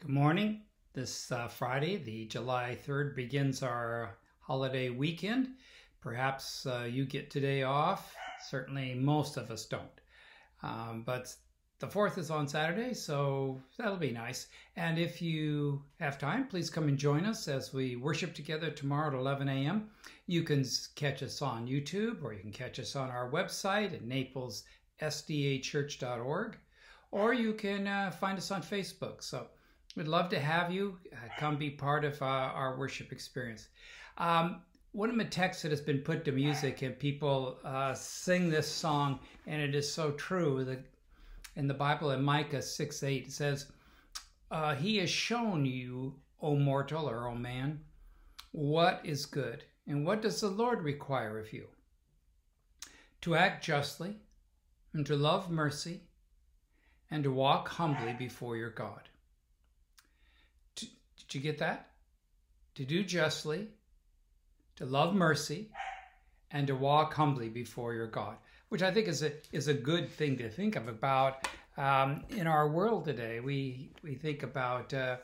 Good morning. This uh, Friday, the July 3rd, begins our holiday weekend. Perhaps uh, you get today off. Certainly, most of us don't. Um, but the 4th is on Saturday, so that'll be nice. And if you have time, please come and join us as we worship together tomorrow at 11 a.m. You can catch us on YouTube or you can catch us on our website at naplessdachurch.org or you can uh, find us on Facebook. So we'd love to have you uh, come be part of uh, our worship experience. Um, one of the texts that has been put to music, and people uh, sing this song, and it is so true. The, in the Bible, in Micah 6 8, it says, uh, He has shown you, O mortal or O man, what is good, and what does the Lord require of you? To act justly, and to love mercy, and to walk humbly before your God. Did you get that? To do justly, to love mercy, and to walk humbly before your God, which I think is a is a good thing to think of about um, in our world today. We we think about uh,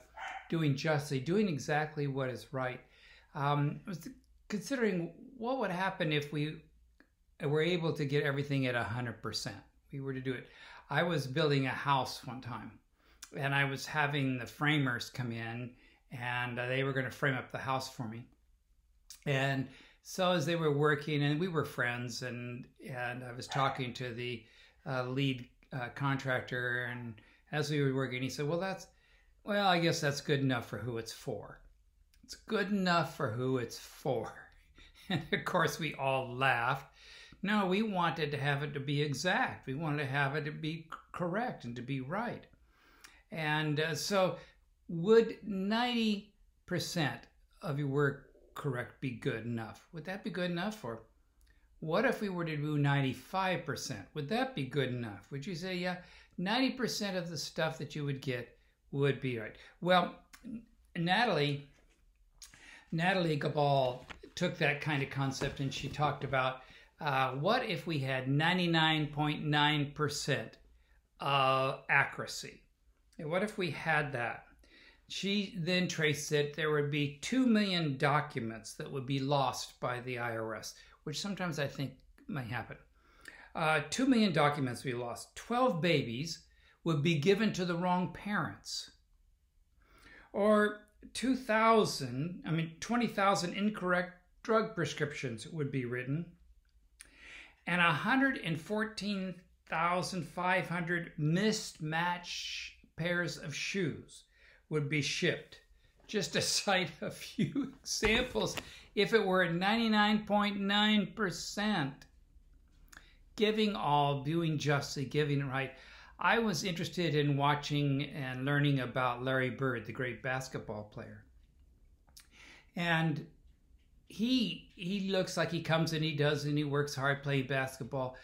doing justly, doing exactly what is right. Um, considering what would happen if we were able to get everything at hundred percent. We were to do it. I was building a house one time, and I was having the framers come in, and they were going to frame up the house for me. And so as they were working, and we were friends, and and I was talking to the uh, lead uh, contractor, and as we were working, he said, "Well, that's well, I guess that's good enough for who it's for. It's good enough for who it's for." And of course, we all laughed no, we wanted to have it to be exact. We wanted to have it to be correct and to be right. And uh, so, would 90% of your work correct be good enough? Would that be good enough? Or what if we were to do 95%? Would that be good enough? Would you say, yeah, 90% of the stuff that you would get would be right? Well, Natalie, Natalie Gabal took that kind of concept and she talked about uh, what if we had 99.9% uh, accuracy? And what if we had that? She then traced it, there would be 2 million documents that would be lost by the IRS, which sometimes I think might happen. Uh, 2 million documents would be lost. 12 babies would be given to the wrong parents. Or 2,000, I mean, 20,000 incorrect drug prescriptions would be written and 114,500 mismatched pairs of shoes would be shipped. Just to cite a few examples, if it were at 99.9%, giving all, doing justly, giving right. I was interested in watching and learning about Larry Bird, the great basketball player. And he he looks like he comes and he does and he works hard playing basketball,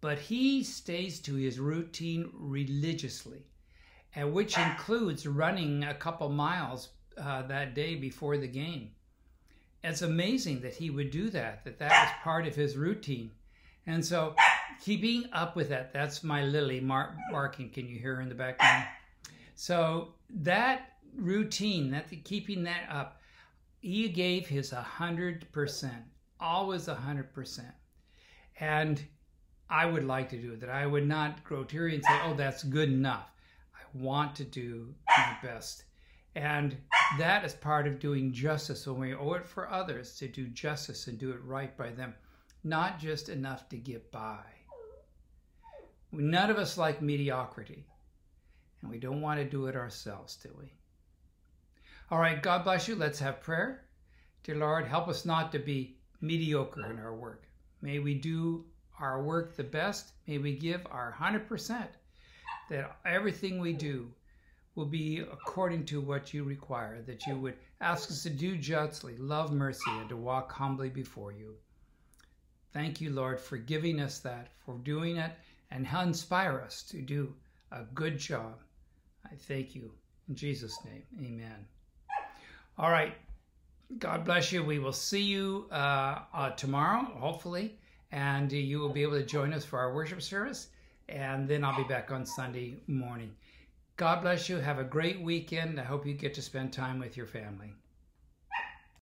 but he stays to his routine religiously, and which includes running a couple miles uh, that day before the game. It's amazing that he would do that. That that was part of his routine, and so keeping up with that. That's my Lily mar- barking. Can you hear her in the background? So that routine, that keeping that up he gave his 100%, always 100%. And I would like to do that. I would not grow teary and say, oh, that's good enough. Want to do my best. And that is part of doing justice when we owe it for others to do justice and do it right by them, not just enough to get by. None of us like mediocrity, and we don't want to do it ourselves, do we? All right, God bless you. Let's have prayer. Dear Lord, help us not to be mediocre in our work. May we do our work the best. May we give our 100%, that everything we do will be according to what you require, that you would ask us to do justly, love mercy, and to walk humbly before you. Thank you, Lord, for giving us that, for doing it, and inspire us to do a good job. I thank you. In Jesus' name, amen. All right. God bless you. We will see you uh, uh, tomorrow, hopefully, and you will be able to join us for our worship service. And then I'll be back on Sunday morning. God bless you. Have a great weekend. I hope you get to spend time with your family.